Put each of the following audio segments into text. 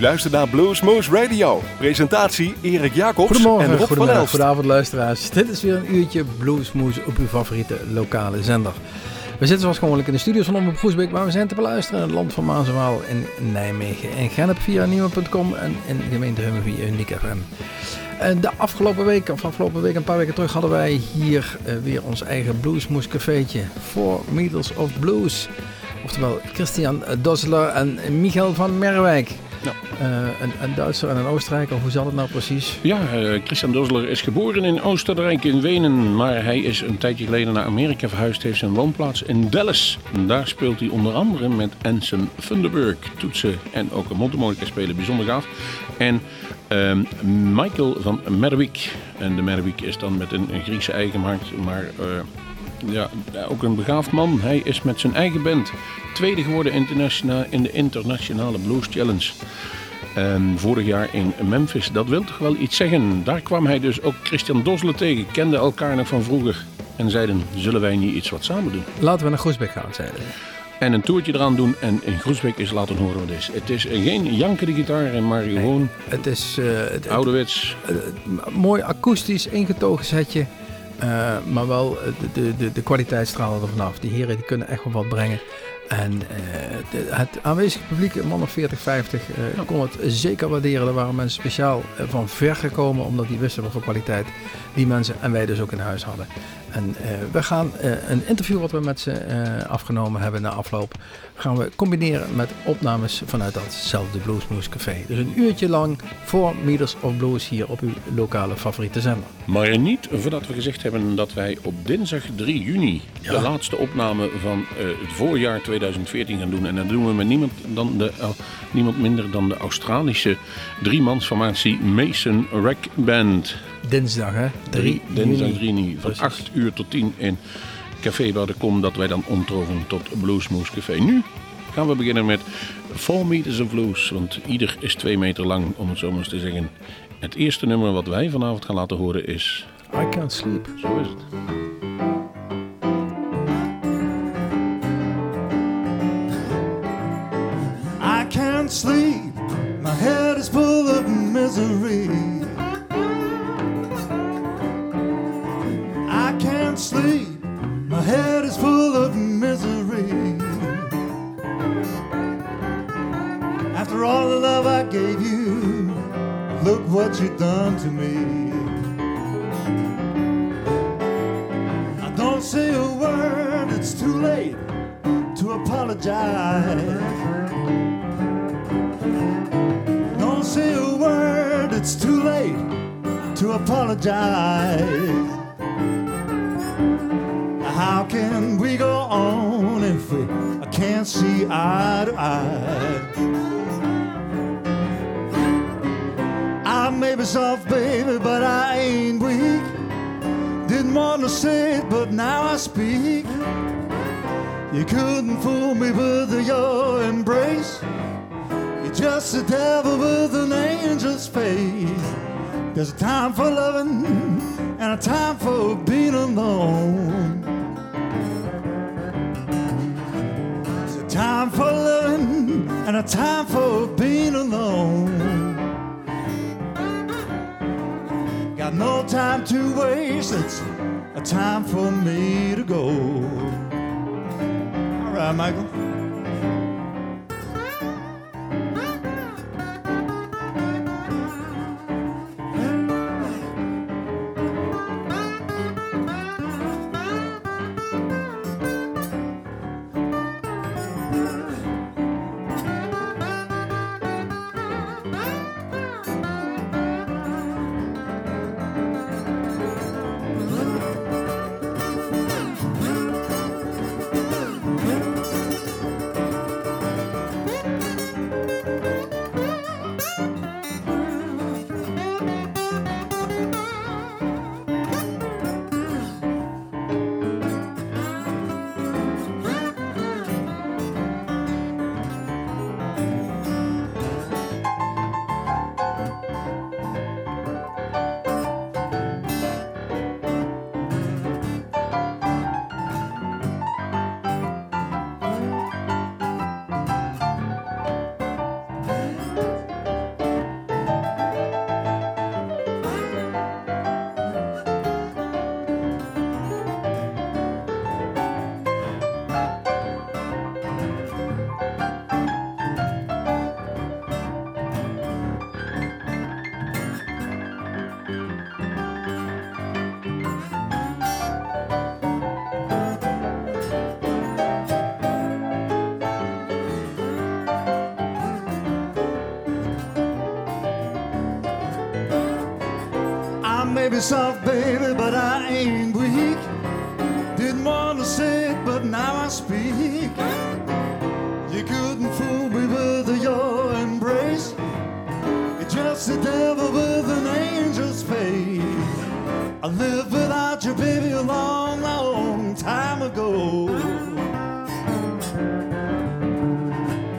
U luistert naar Bluesmoose Radio. Presentatie Erik Jacobs Goedemorgen, en Rob van goedemiddag, Elst. goedenavond luisteraars. Dit is weer een uurtje Bluesmoes op uw favoriete lokale zender. We zitten zoals gewoonlijk in de studios van Omroep Groesbeek, maar we zijn te beluisteren in het land van Maas en Waal in Nijmegen. En Gennep via nieuwe.com en in de gemeente Hummen via Uniek FM. En de afgelopen week, of afgelopen week, een paar weken terug, hadden wij hier eh, weer ons eigen Bluesmoes cafeetje. Four Meters of Blues. Oftewel Christian Dosseler en Michael van Merwijk. Ja. Eh, een, een Duitser en een Oostenrijker, hoe zat het nou precies? Ja, eh, Christian Dosler is geboren in Oostenrijk in Wenen, maar hij is een tijdje geleden naar Amerika verhuisd, heeft zijn woonplaats in Dallas. En daar speelt hij onder andere met Anson Thunderberg, toetsen en ook een mondharmonica spelen, bijzonder gaaf. En ehm, Michael van Merwijk. En de Merwijk is dan met een, een Griekse eigenmacht, maar eh, ja, ook een begaafd man. Hij is met zijn eigen band tweede geworden internationaal in de internationale Blues Challenge. Ehm, vorig jaar in Memphis. Dat wil toch wel iets zeggen. Daar kwam hij dus ook Christian Dosle tegen. Kenden elkaar nog van vroeger. En zeiden, zullen wij niet iets wat samen doen? Laten we naar Groesbeek gaan, zeiden. En een toertje eraan doen en in Groesbeek eens laten horen wat het is. Het is geen jankende gitaar, maar gewoon Het is het- het- ouderwets. eh, mooi akoestisch ingetogen setje. Eh, maar wel eh, de, de, de, kwaliteit stralen er vanaf. Die heren die kunnen echt wel wat brengen. En eh, de- het aanwezige publiek, een man of 40, 50, eh, kon het zeker waarderen. Er waren mensen speciaal van ver gekomen, omdat die wisten wat voor kwaliteit die mensen en wij dus ook in huis hadden. En eh, we gaan eh, een interview wat we met ze eh, afgenomen hebben na afloop, gaan we combineren met opnames vanuit datzelfde Bluesmoose Café. Dus een uurtje lang voor Meters of Blues hier op uw lokale favoriete zender. Maar niet voordat we gezegd hebben dat wij op dinsdag 3 juni Ja. de laatste opname van het voorjaar 2014 gaan doen. En dat doen we met niemand, dan de, niemand minder dan de Australische driemansformatie Mason Rack Band. Dinsdag hè? 3 Dinsdag juni. 3 juni van Precies. 8 uur tot 10 in Café de Kom. Dat wij dan omtroven tot Bluesmoose Café. Nu gaan we beginnen met 4 Meters of Blues. Want ieder is 2 meter lang, om het zo maar eens te zeggen. Het eerste nummer wat wij vanavond gaan laten horen is... I can't sleep. Zo is het. I can't sleep. My head is full of misery. After all the love I gave you, look what you've done to me. I don't say a word, it's too late to apologize. Don't say a word, it's too late to apologize. How can we go on if we can't see eye to eye? May be soft, baby, but I ain't weak. Didn't want to say it, but now I speak. You couldn't fool me with your embrace. You're just a devil with an angel's face. There's a time for loving and a time for being alone. There's a time for loving and a time for being alone. No time to waste, it's a time for me to go. All right, Michael. But I ain't weak. Didn't want to say it, but now I speak. You couldn't fool me with your embrace. You're just the devil with an angel's face. I lived without you, baby, a long, long time ago.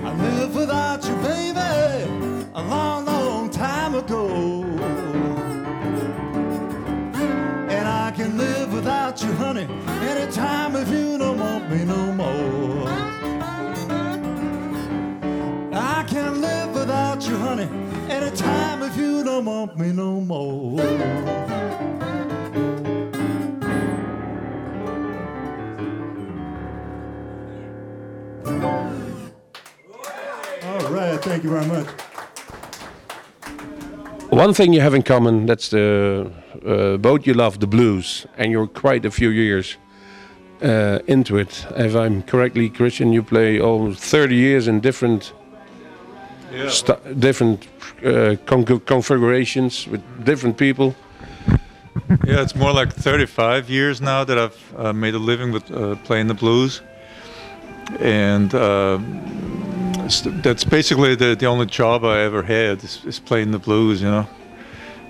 I lived without you, baby, a long, long time ago. Honey, anytime if you don't want me no more. I can't live without you, honey, anytime if you don't want me no more. All right, thank you very much. One thing you have in common, that's the uh, both you love the blues, and you're quite a few years uh, into it. If I'm correctly, Christian, you play almost 30 years in different sta- different uh, con- configurations with different people. Yeah, it's more like 35 years now that I've uh, made a living with uh, playing the blues, and uh, that's basically the, the only job I ever had is, is playing the blues. You know,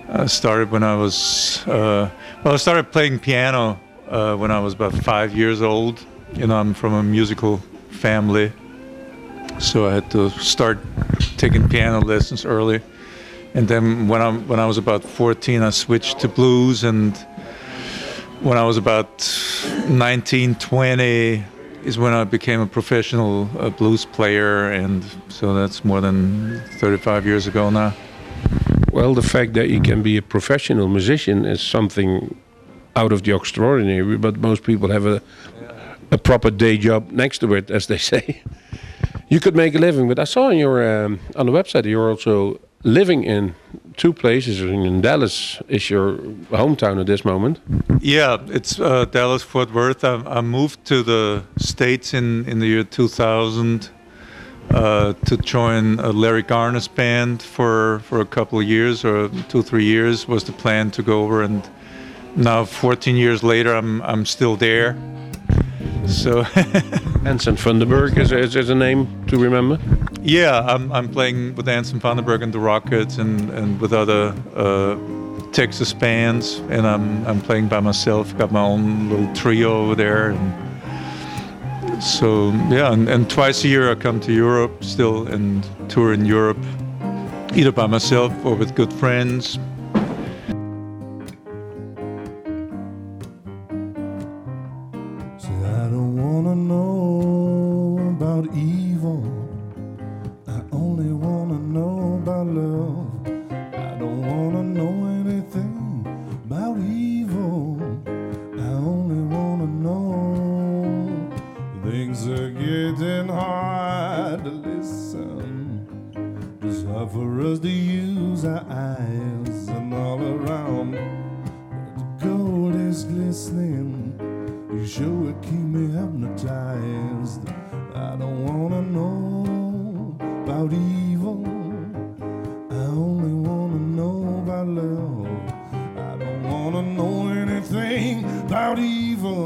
I started when I was uh, well, I started playing piano uh, when I was about five years old. You know, I'm from a musical family, so I had to start taking piano lessons early. And then when I when I was about 14, I switched to blues, and when I was about 19, 20 is when I became a professional uh, blues player, and so that's more than 35 years ago now. Well, the fact that you can be a professional musician is something out of the extraordinary, but most people have a a proper day job next to it, as they say. You could make a living, but I saw on your um, on the website you're also living in two places. In Dallas is your hometown at this moment. Yeah, it's uh, Dallas Fort Worth. I, I moved to the states in in the year 2000 uh, to join uh, Larry Garner's band for for a couple of years or two three years was the plan to go over and now 14 years later I'm I'm still there. So Anson Funderburgh is, is, is a name to remember. yeah, I'm I'm playing with Anson Funderburgh and the Rockets and and with other uh, Texas bands and I'm I'm playing by myself. Got my own little trio over there and so yeah and, and twice a year I come to Europe still and tour in Europe either by myself or with good friends.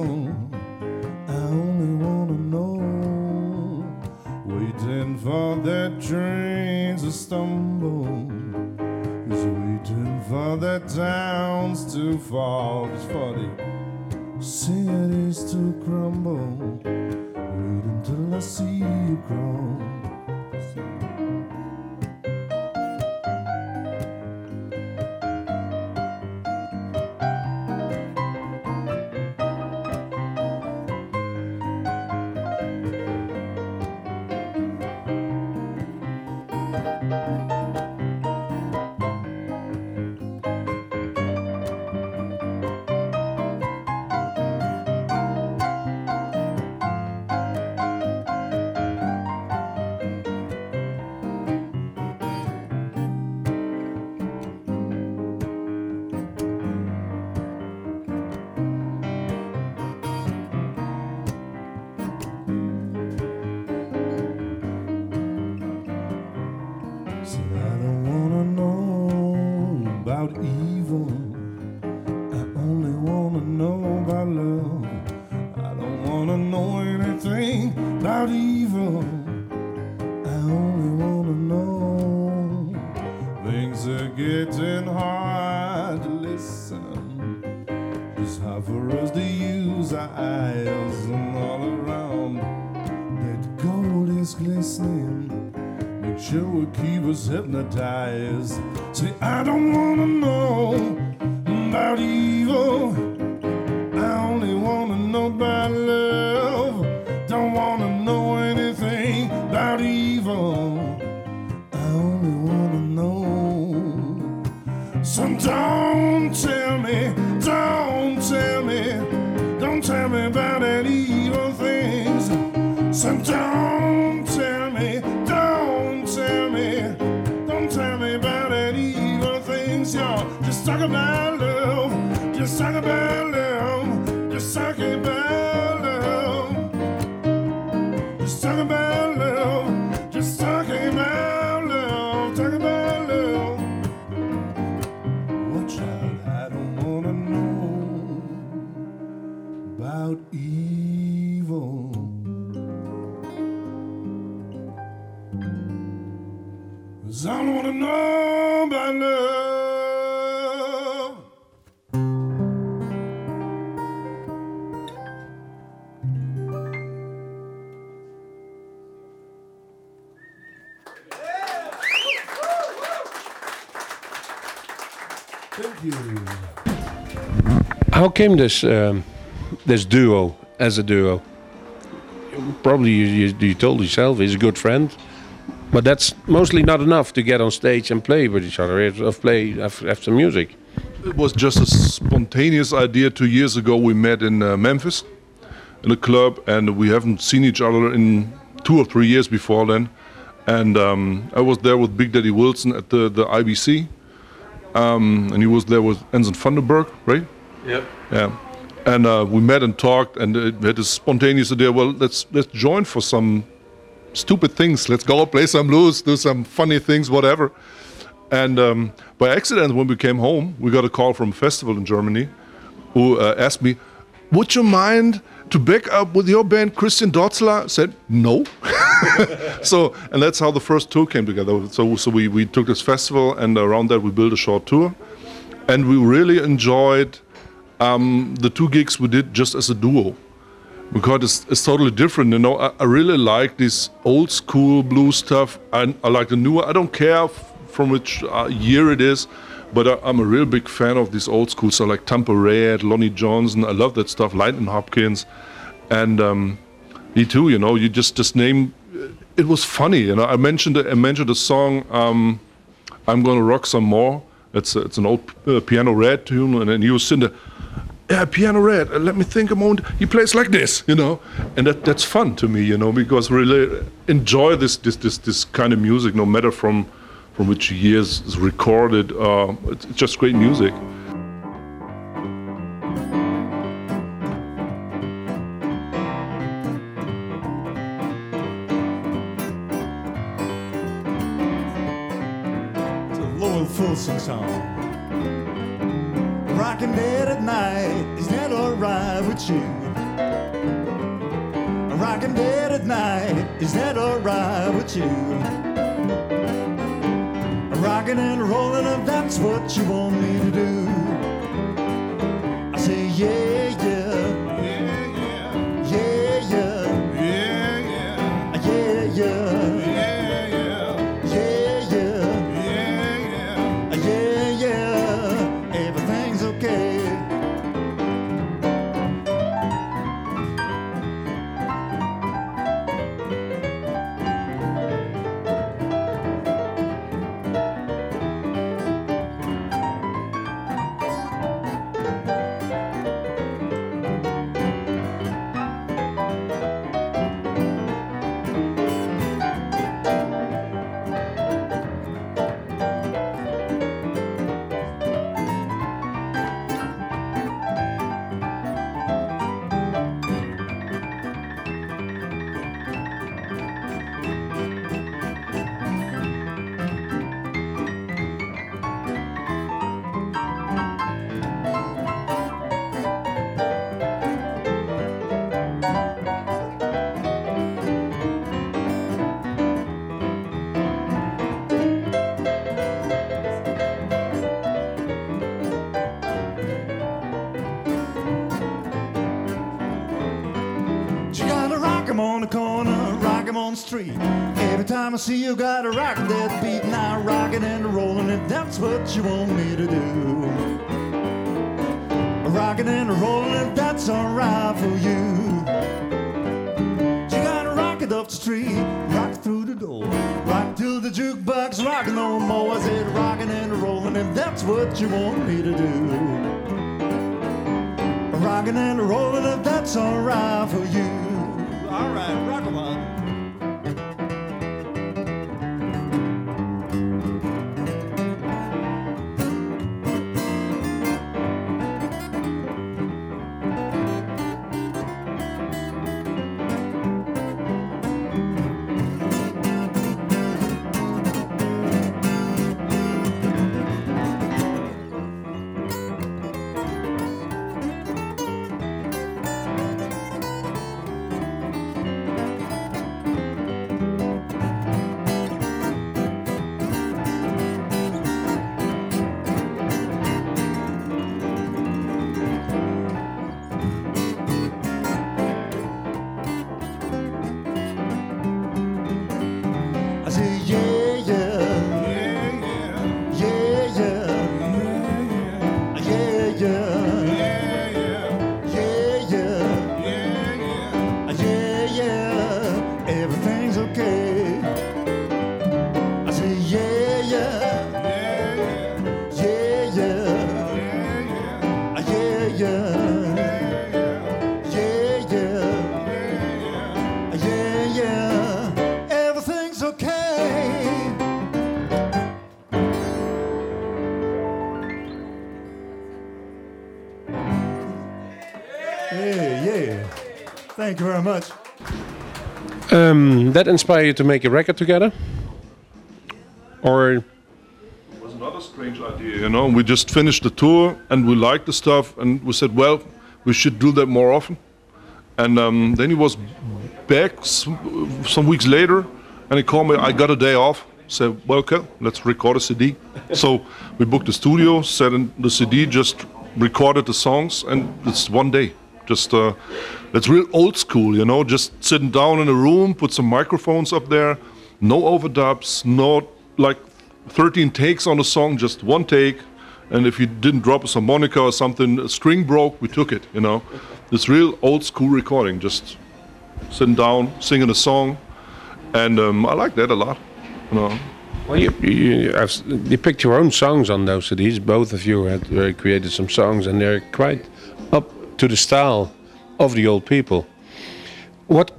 I only wanna know. Waiting for that train to stumble. Is waiting for the towns to fall. Just for the cities to crumble. Wait until I see you crawl. So don't tell me, don't tell me, don't tell me about any evil things. So don't came this um, this duo as a duo? Probably you, you, you told yourself he's a good friend, but that's mostly not enough to get on stage and play with each other, of play have, have music. It was just a spontaneous idea. Two years ago, we met in uh, Memphis in a club, and we haven't seen each other in two or three years before then. And um, I was there with Big Daddy Wilson at the, the IBC, um, and he was there with Anson Funderburgh, right? Yep. Yeah. And uh, we met and talked, and uh, we had this spontaneous idea. Well, let's let's join for some stupid things. Let's go play some blues, do some funny things, whatever. And um, by accident, when we came home, we got a call from a festival in Germany who uh, asked me, Would you mind to back up with your band, Christian Dozzler? Said, No. so, and that's how the first tour came together. So, so we, we took this festival, and around that, we built a short tour. And we really enjoyed um, the two gigs we did just as a duo because it's, it's totally different. You know, I, I really like this old school blues stuff. I, I like the newer. I don't care from which uh, year it is, but I, I'm a real big fan of this old school. So like Tampa Red, Lonnie Johnson. I love that stuff. Lightning Hopkins, and um, me too. You know, you just just name. It was funny. You know, I mentioned I mentioned a song. Um, I'm gonna rock some more. It's a, it's an old uh, piano red tune, and then he was sitting there yeah, piano red. Uh, let me think a moment. He plays like this, you know, and that that's fun to me, you know, because really enjoy this this this this kind of music, no matter from from which years it's recorded. Uh, it's, just great music. A Lowell Fulson song. Rocking dead at night, is that alright with you? Rocking dead at night, is that alright with you? Rocking and rolling, if that's what you want me to do. I say, yeah, Yeah, the street. Every time I see you, gotta rock that beat. Now rocking and rolling, if that's what you want me to do. Rocking and rolling, if that's alright for you. You gotta rock it up the street, rock through the door, rock till the jukebox rocking no more. I said rocking and rolling, if that's what you want me to do. Rocking and rolling, if that's alright for you. Thank you very much. Um, that inspired you to make a record together? Or It was another strange idea, you know. We just finished the tour and we liked the stuff, and we said, well, we should do that more often. And um, then he was back some, some weeks later, and he called me. I got a day off. Said, well, okay, let's record a CD. so we booked the studio, set in the CD, just recorded the songs, and it's one day. Just uh, it's real old school, you know. Just sitting down in a room, put some microphones up there, no overdubs, no like 13 takes on a song, just one take. And if you didn't drop a harmonica or something, a string broke, we took it, you know. It's real old school recording, just sitting down, singing a song. And um, I like that a lot, you know. well, you, you, you picked your own songs on those CDs. Both of you had uh, created some songs, and they're quite up to the style of the old people. What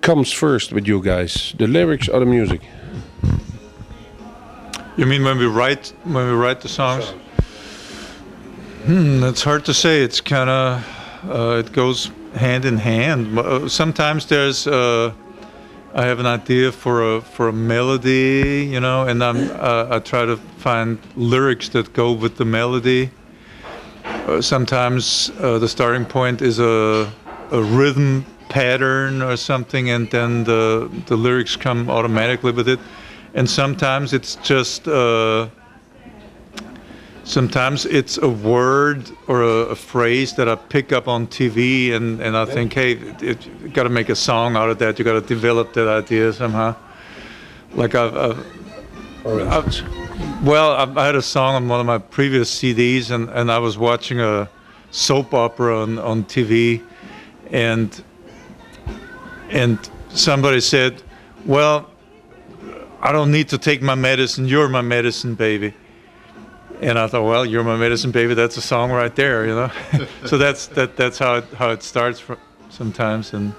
comes first with you guys, the lyrics or the music? You mean when we write when we write the songs? Hmm, that's hard to say. It's kind of uh, it goes hand in hand. Uh, Sometimes there's uh, I have an idea for a for a melody, you know, and I'm uh, I try to find lyrics that go with the melody. Uh, sometimes uh, the starting point is a a rhythm pattern or something, and then the the lyrics come automatically with it. And sometimes it's just uh, sometimes it's a word or a, a phrase that I pick up on TV, and, and I think, hey, it, you got to make a song out of that. You got to develop that idea somehow. Like I've, I've, I've well, I had a song on one of my previous CDs, and, and I was watching a soap opera on, on TV, and and somebody said, well. I don't need to take my medicine. You're my medicine, baby. And I thought, well, you're my medicine, baby. That's a song right there, you know. so that's that. That's how it how it starts sometimes. And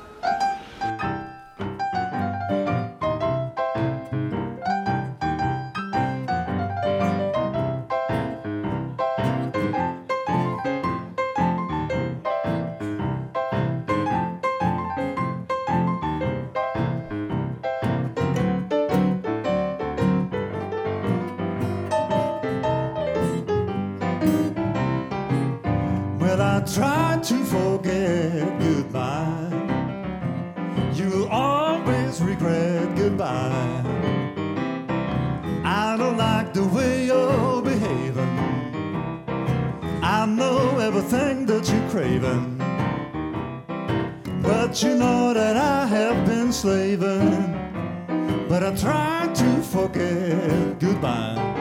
craving. But you know that I have been slaving, but I try to forget goodbye.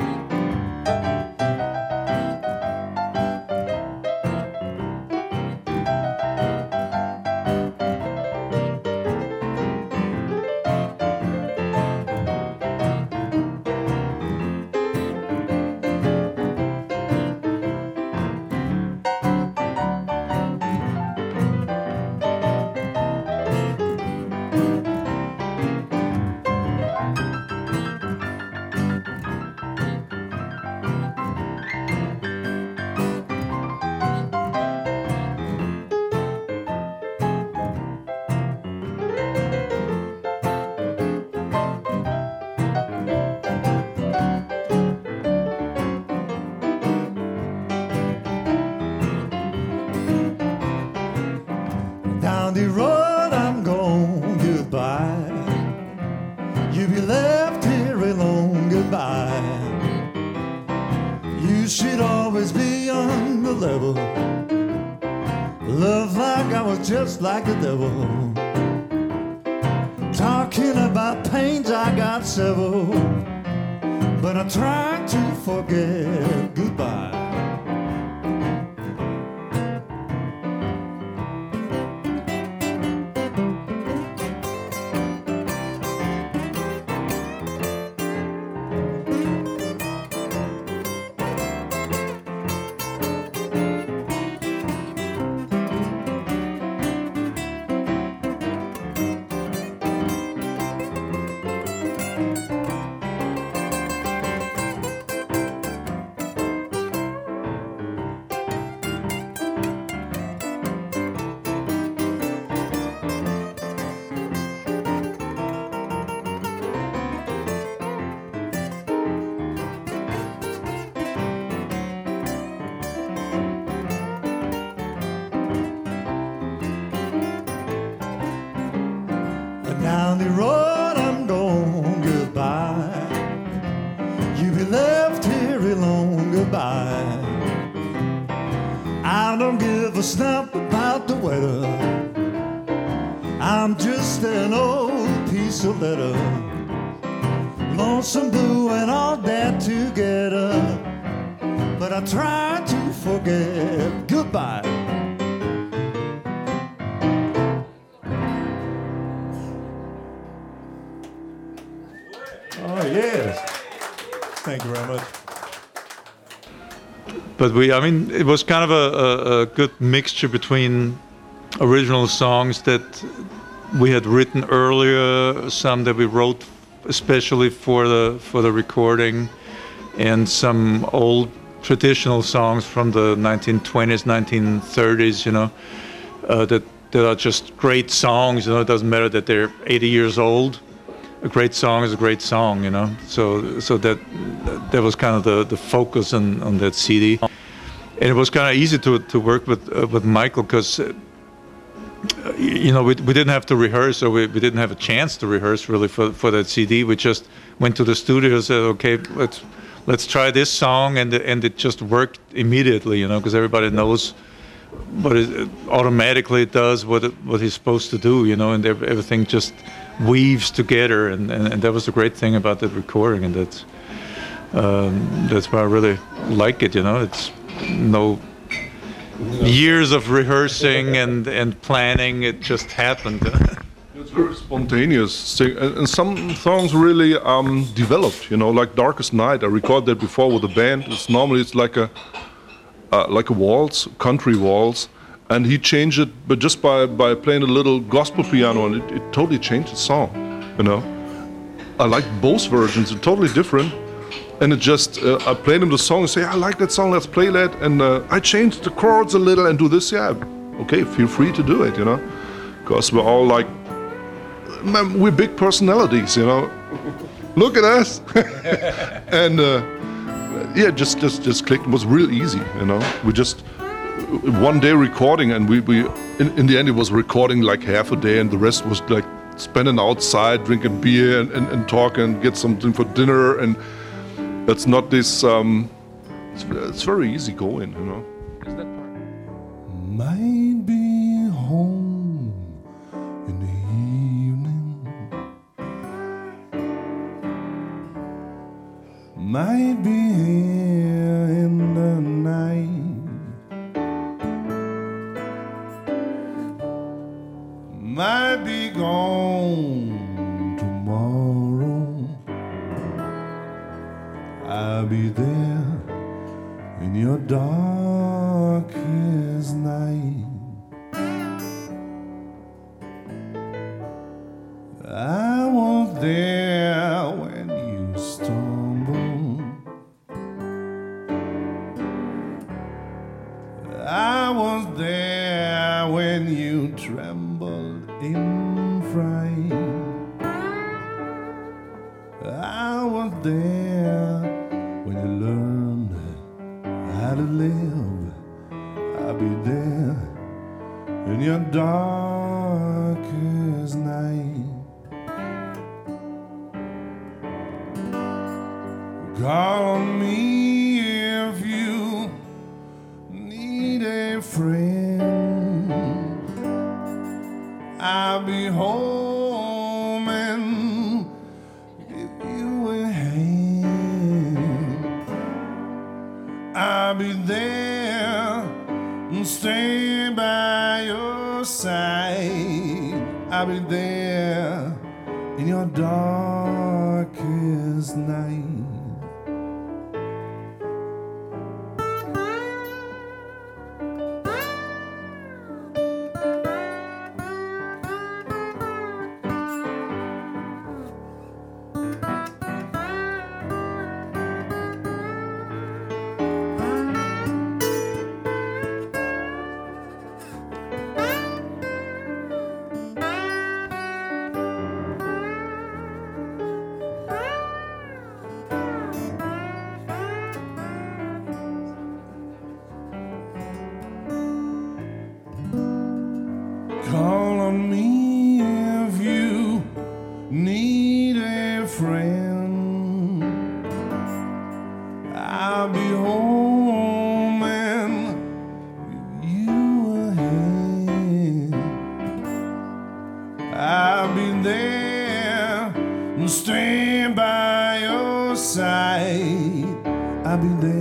Like the devil. But we, I mean, it was kind of a, a, a good mixture between original songs that we had written earlier, some that we wrote especially for the for the recording, and some old traditional songs from the 1920s, 1930s. You know, uh, that that are just great songs. You know, it doesn't matter that they're 80 years old. A great song is a great song. You know, so so that that was kind of the the focus on on that CD. And it was kind of easy to, to work with uh, with Michael because you know, we, we didn't have to rehearse or we, we didn't have a chance to rehearse really for, for that CD. We just went to the studio and said, okay, let's let's try this song, and and it just worked immediately, you know, because everybody knows what it automatically it does what it, what he's supposed to do, you know, and everything just weaves together, and, and, and that was the great thing about that recording, and that's um, that's why I really like it, you know. It's no years of rehearsing and, and planning. It just happened. It's very spontaneous, and some songs really um, developed. You know, like "Darkest Night." I recorded that before with a band. It's normally it's like a uh, like a waltz, country waltz, and he changed it, but just by by playing a little gospel piano, and it, it totally changed the song. You know, I like both versions. They're totally different. And it just, uh, I played him the song and say, I like that song, let's play that. And uh, I changed the chords a little and do this. Yeah, okay, feel free to do it, you know. Because we're all like, we're big personalities, you know. Look at us. and uh, yeah, just, just, just clicked. It was real easy, you know. We just, one day recording and we, we in, in the end it was recording like half a day and the rest was like spending outside drinking beer and, and, and talking get something for dinner and it's not this. Um, it's, it's very easy going, you know. Is that part? Might be home in the evening. Might be here in the night. Might be gone. I'll be there in your darkest night. I was there I'll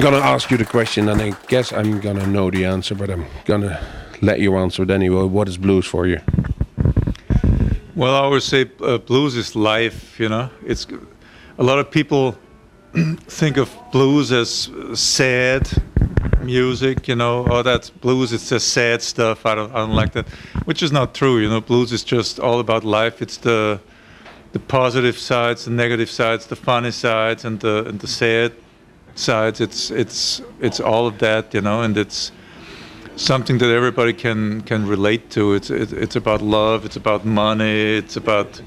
I'm going to ask you the question, and I guess I'm going to know the answer, but I'm going to let you answer it anyway. What is blues for you? Well, I always say uh, blues is life. You know, it's a lot of people think of blues as sad music. You know, oh, that's blues. It's just sad stuff. I don't, I don't like that. Which is not true. You know, blues is just all about life. It's the the positive sides, the negative sides, the funny sides, and the and the sad sides. It's it's it's all of that, you know, and it's something that everybody can can relate to. It's it, it's about love. It's about money. It's about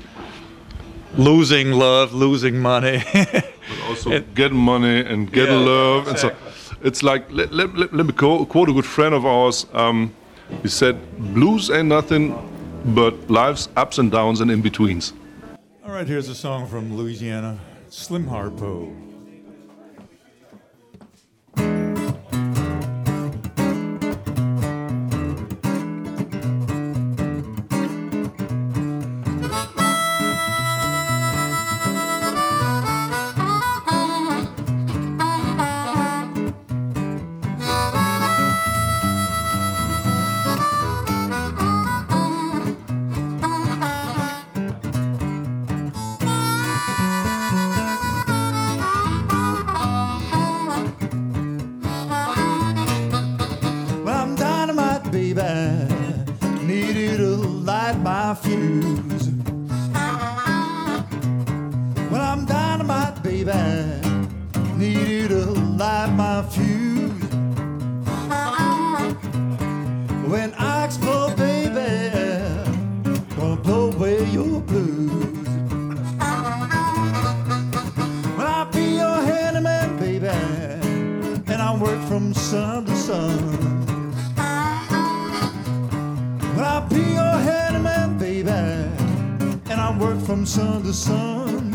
losing love, losing money. but also get money and get yeah, love, exactly. and so it's like let, let, let, let me quote a good friend of ours. Um, he said, "Blues ain't nothing but life's ups and downs and in betweens." All right, here's a song from Louisiana, Slim Harpo. sun to sun. Well, I'll be your handyman, baby, and I work from sun to sun.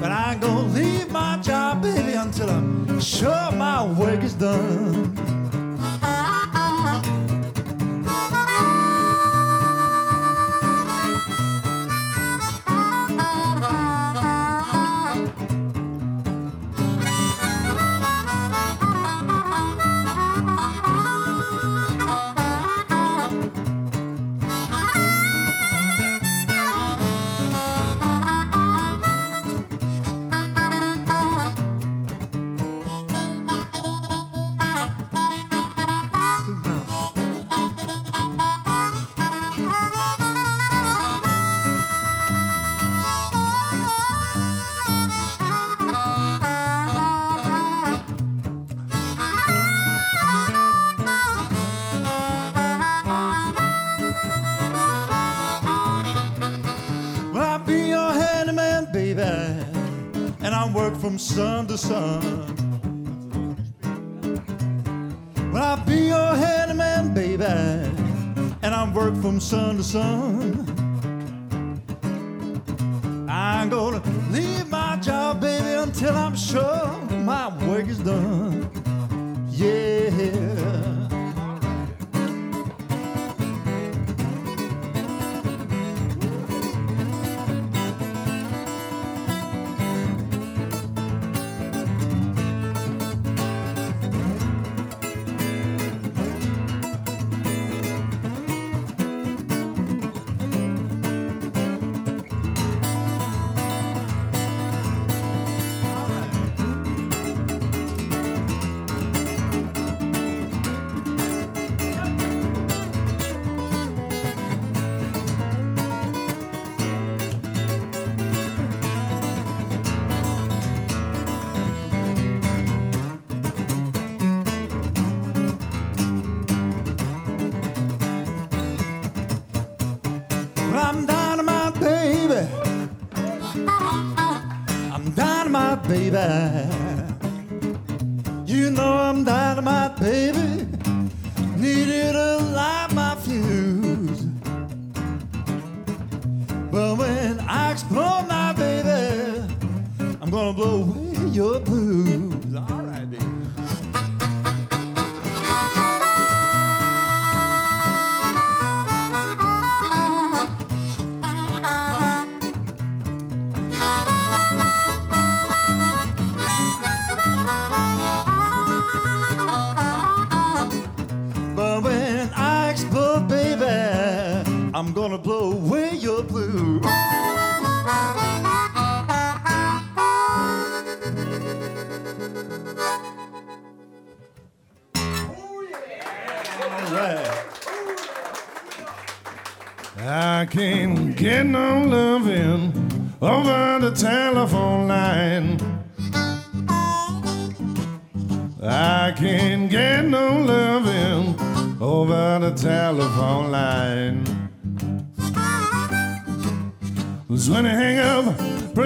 But I ain't gonna leave my job, baby, until I'm sure my work is done. sun to sun. Well, I'll be your handyman, baby, and I'll work from sun to sun.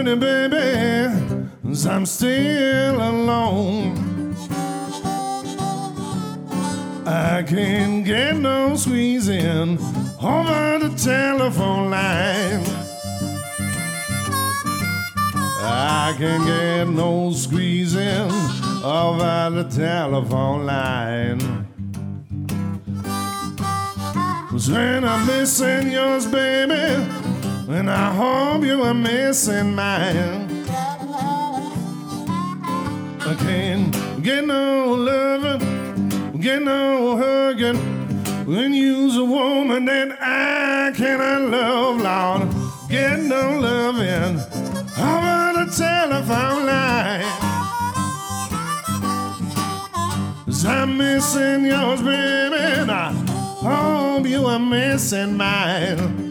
morning, baby, I'm still alone. I can't get no squeezing over the telephone line. I can't get no squeezing over the telephone line. Cause when I'm missing yours, baby and I hope you are missing mine. I can't get no loving, get no hugging when you's a woman that I cannot love, Lord. Get no loving over the telephone line. Cause I'm missing yours, baby, and I hope you are missing mine.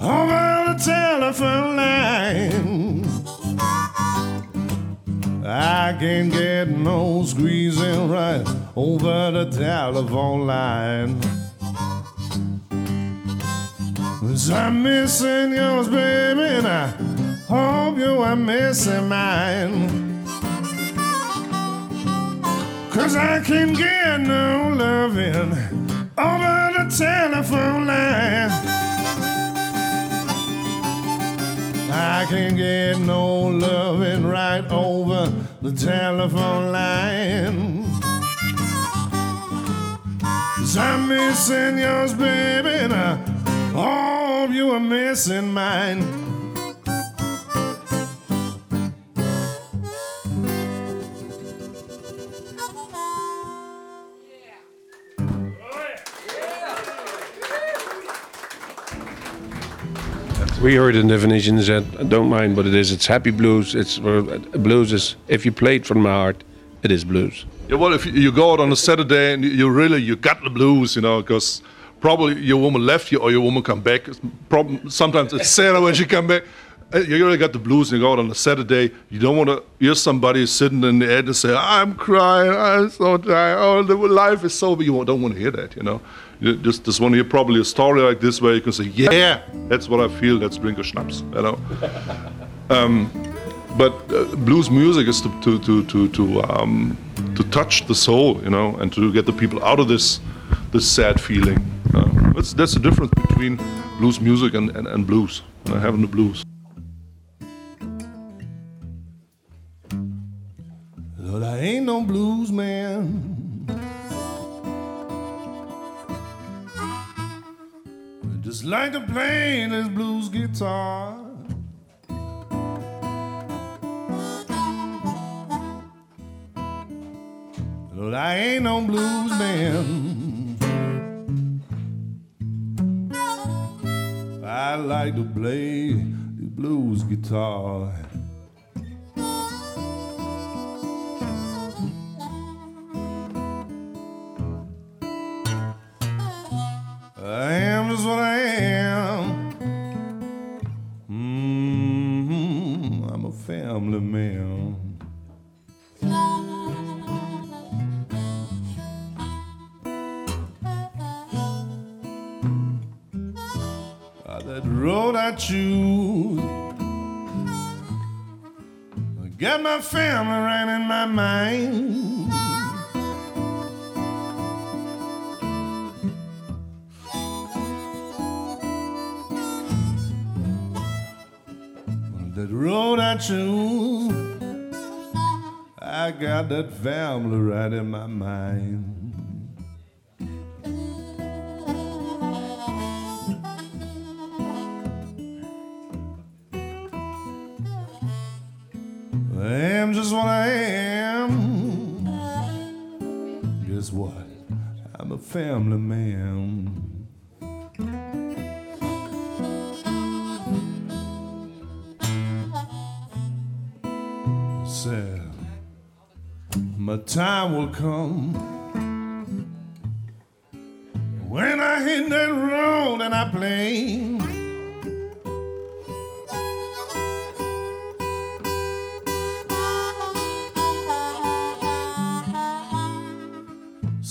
Over the telephone line. I can't get no squeezing right over the telephone line. Cause I'm missing yours, baby, and I hope you are missing mine. Cause I can't get no loving over telephone line. I can't get no loving right over the telephone line. I'm missing yours, baby, and I hope you are missing mine. We heard the definition that don't mind what it is. It's happy blues. It's uh, blues is if you play it from my heart, it is blues. Yeah, well, if you- go out on a Saturday and you really you got the blues, you know, because probably your woman left you or your woman come back. It's Prob- sometimes it's Sarah when she come back. Uh, You really got the blues and you go out on a Saturday. You don't want to hear somebody sitting in the end and say, "I'm crying, I'm so tired. Oh, the life is so." But you don't want to hear that, you know. You just just want to hear probably a story like this where you can say, "Yeah, that's what I feel. Let's drink a schnapps," you know. but uh, blues music is to to to to to, um, to touch the soul, you know, and to get the people out of this this sad feeling. Uh, that's that's the difference between blues music and, and, and blues. Uh, having the blues. Lord, I ain't no blues man. I just like to play this blues guitar. Lord, I ain't no blues man. I like to play the blues guitar. Family right in my mind.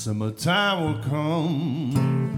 Summertime will come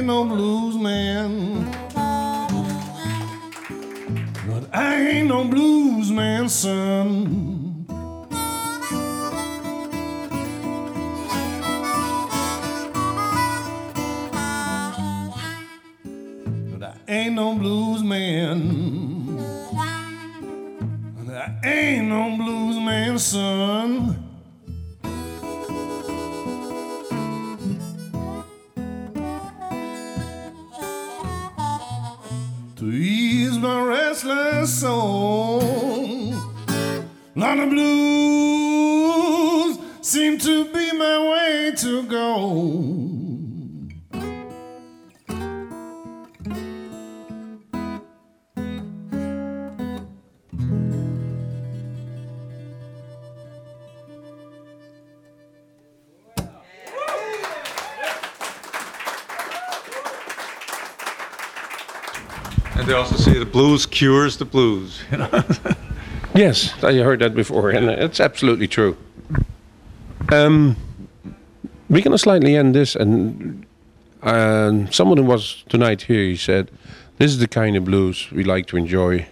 ain't no blues man. But I ain't no blues man, son. Lot of blues seem to be my way to go. And they also say the blues cures the blues. You know? Yes, I heard that before, and it's absolutely true. Um, we're going to slightly end this, and um, someone who was tonight here, he said, "This is the kind of blues we like to enjoy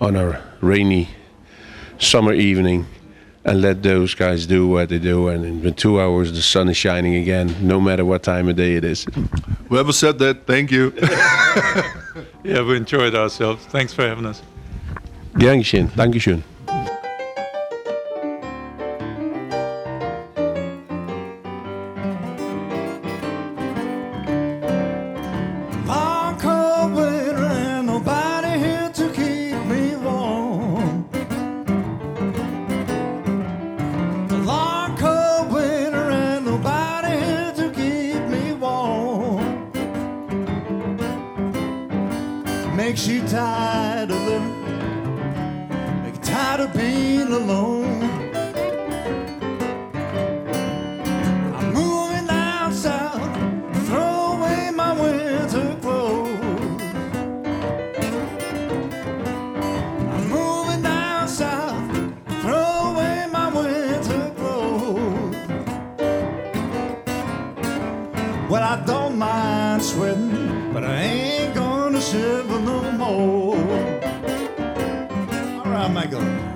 on a rainy summer evening, and let those guys do what they do. And in two hours, the sun is shining again, no matter what time of day it is." Whoever said that, thank you. yeah, we enjoyed ourselves. Thanks for having us. Gern geschehen. Dankeschön. but I ain't gonna shiver no more. All right, Michael.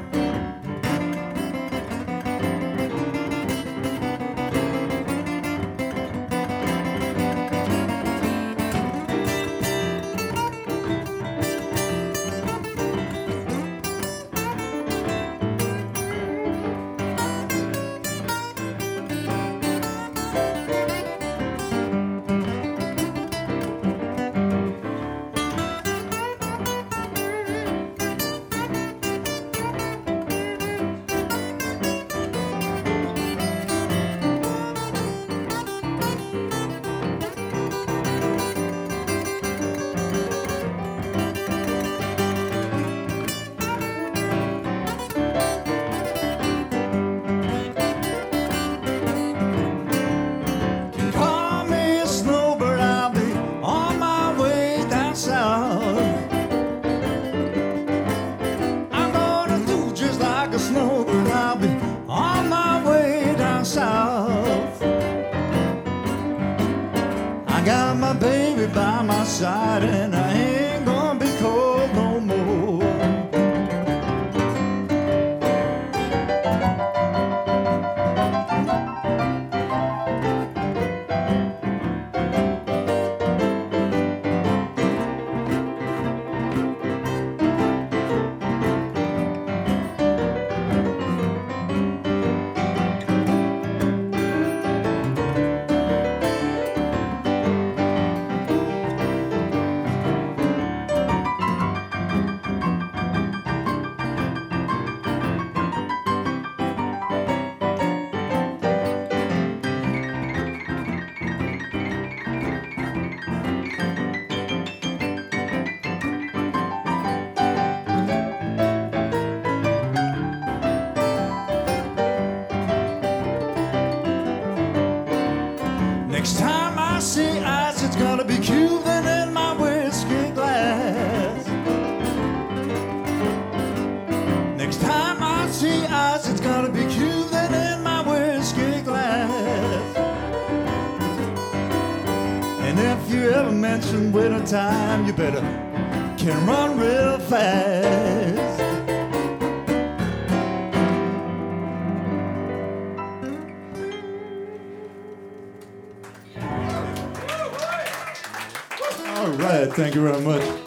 very much.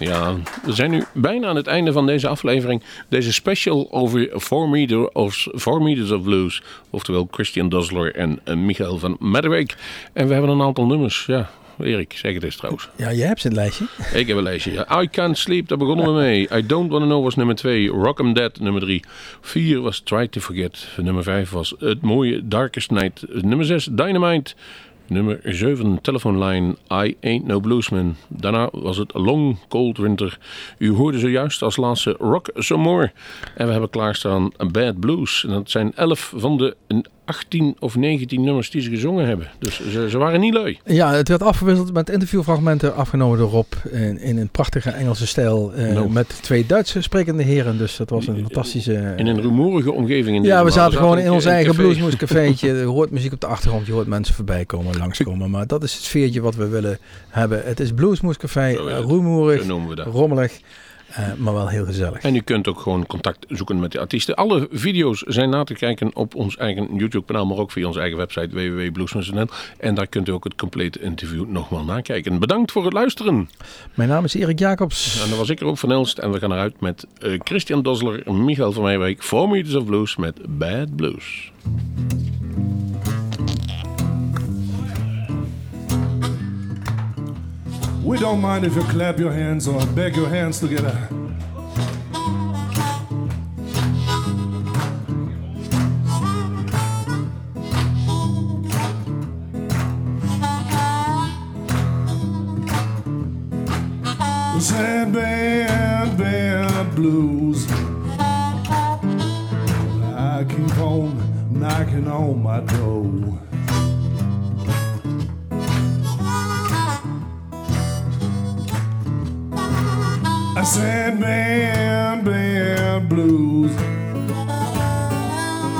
Ja, we zijn nu bijna aan het einde van deze aflevering. Deze special over Four, Meter of, Four Meters of Blues. Oftewel Christian Dosler en eh, Michael van Medderweek. En we hebben een aantal nummers. Ja, Erik, zeg het eens trouwens. Ja, jij hebt het lijstje. Ik heb een lijstje. ja. I Can't Sleep, daar begonnen we mee. I Don't Wanna Know was nummer 2. Rock 'em Dead, nummer 3. 4 was Try to Forget. Nummer 5 was Het Mooie Darkest Night. Nummer 6, Dynamite. Nummer 7, Telephone Line, I Ain't No Bluesman. Daarna was het Long Cold Winter. U hoorde zojuist als laatste Rock Some More. En we hebben klaarstaan Bad Blues. En dat zijn 11 van de 18 of 19 nummers die ze gezongen hebben. Dus ze, ze waren niet lui. Ja, het werd afgewisseld met interviewfragmenten afgenomen door Rob in, in een prachtige Engelse stijl eh, Nou. met twee Duitse sprekende heren. Dus dat was een fantastische... In een rumoerige omgeving. In ja, we zaten gewoon in ons eigen bluesmoescafeetje. Je hoort muziek op de achtergrond, je hoort mensen voorbij komen, langskomen. Maar dat is het sfeertje wat we willen hebben. Het is bluesmoescafé, eh, rumoerig, rommelig, eh, maar wel heel gezellig. En u kunt ook gewoon contact zoeken met de artiesten. Alle video's zijn na te kijken op ons eigen YouTube-kanaal, maar ook via onze eigen website www.bluesman.nl. En daar kunt u ook het complete interview nogmaals nakijken. Bedankt voor het luisteren. Mijn naam is Erik Jacobs. En dan was ik Rob van Elst en we gaan eruit met eh, Christian Dosler, Michael van Meijwijk, Four Meters of Blues met Bad Blues. We don't mind if you clap your hands or beg your hands together. Sad bad, bad blues. I keep on knocking on my door. I said bad, bad blues.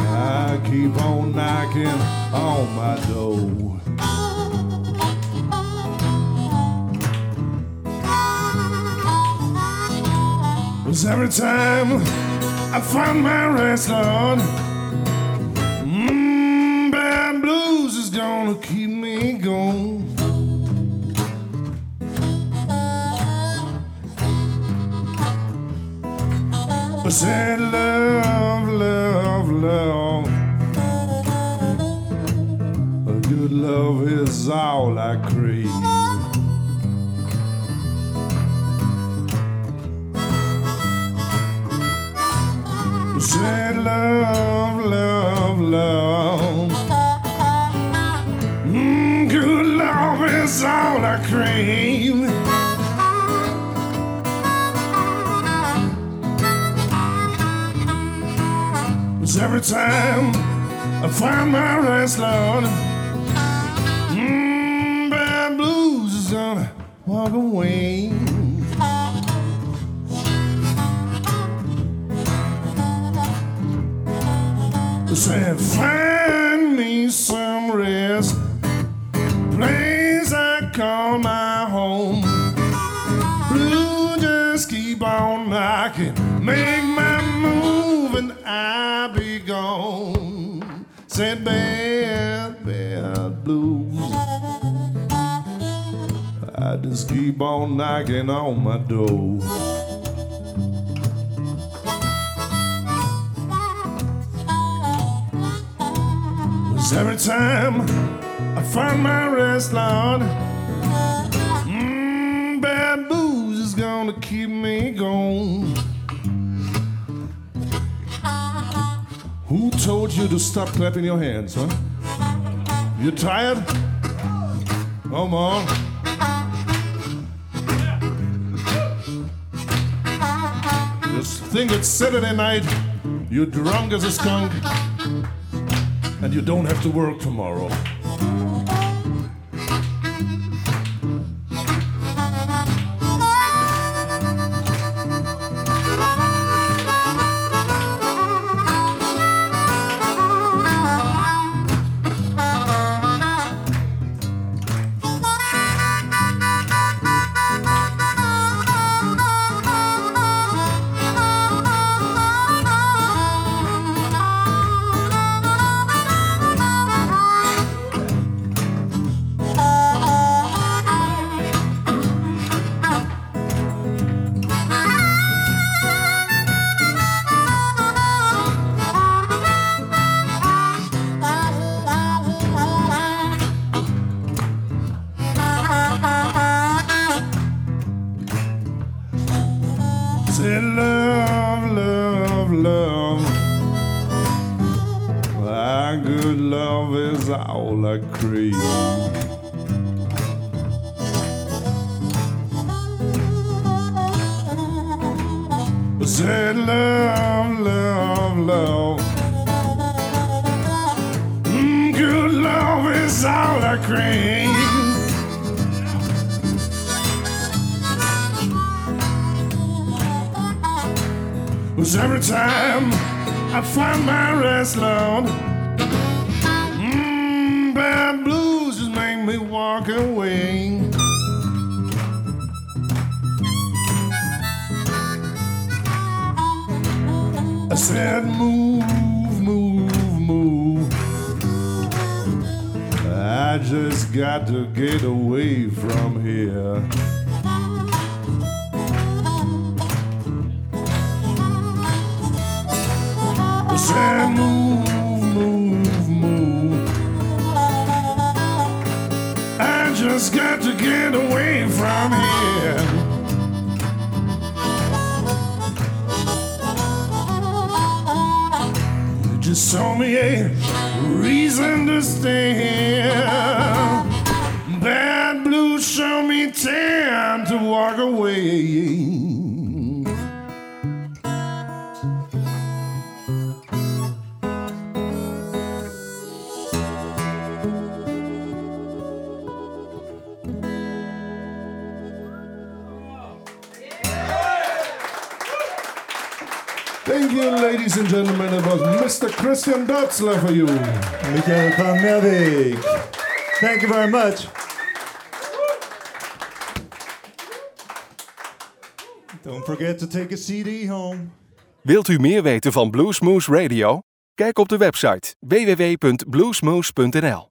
I keep on knocking on my door. Cause every time I find my rest, Lord, mm, bad blues is gonna keep me going. Said, love, love, love. A good love is all I crave. Said, love, love, love. Mm, good love is all I crave. Cause every time I find my rest, Lord, mm, bad blues is gonna walk away. I said, find me some rest, place I call my home. Blue just keep on knocking. can gone. Bad, bad blues. I just keep on knocking on my door. 'Cause every time I find my rest, Lord, mm, bad booze is gonna keep me going. Told you to stop clapping your hands, huh? You tired? Come on. Just think it's Saturday night, you're drunk as a skunk, and you don't have to work tomorrow. Is all I crave. Cause every time I find my rest, Lord, mm, bad blues just make me walk away. I said, move, I just got to get away from here. I move, move, move. I just got to get away from here. You just saw me a reason to stay here. Bad blues show me time to walk away. And gentlemen. It was Mr. Christian Dotzler for you. Michael van. Thank you very much. Don't forget to take a CD home. Wilt u meer weten van Bluesmoose Radio? Kijk op de website www.bluesmoose.nl.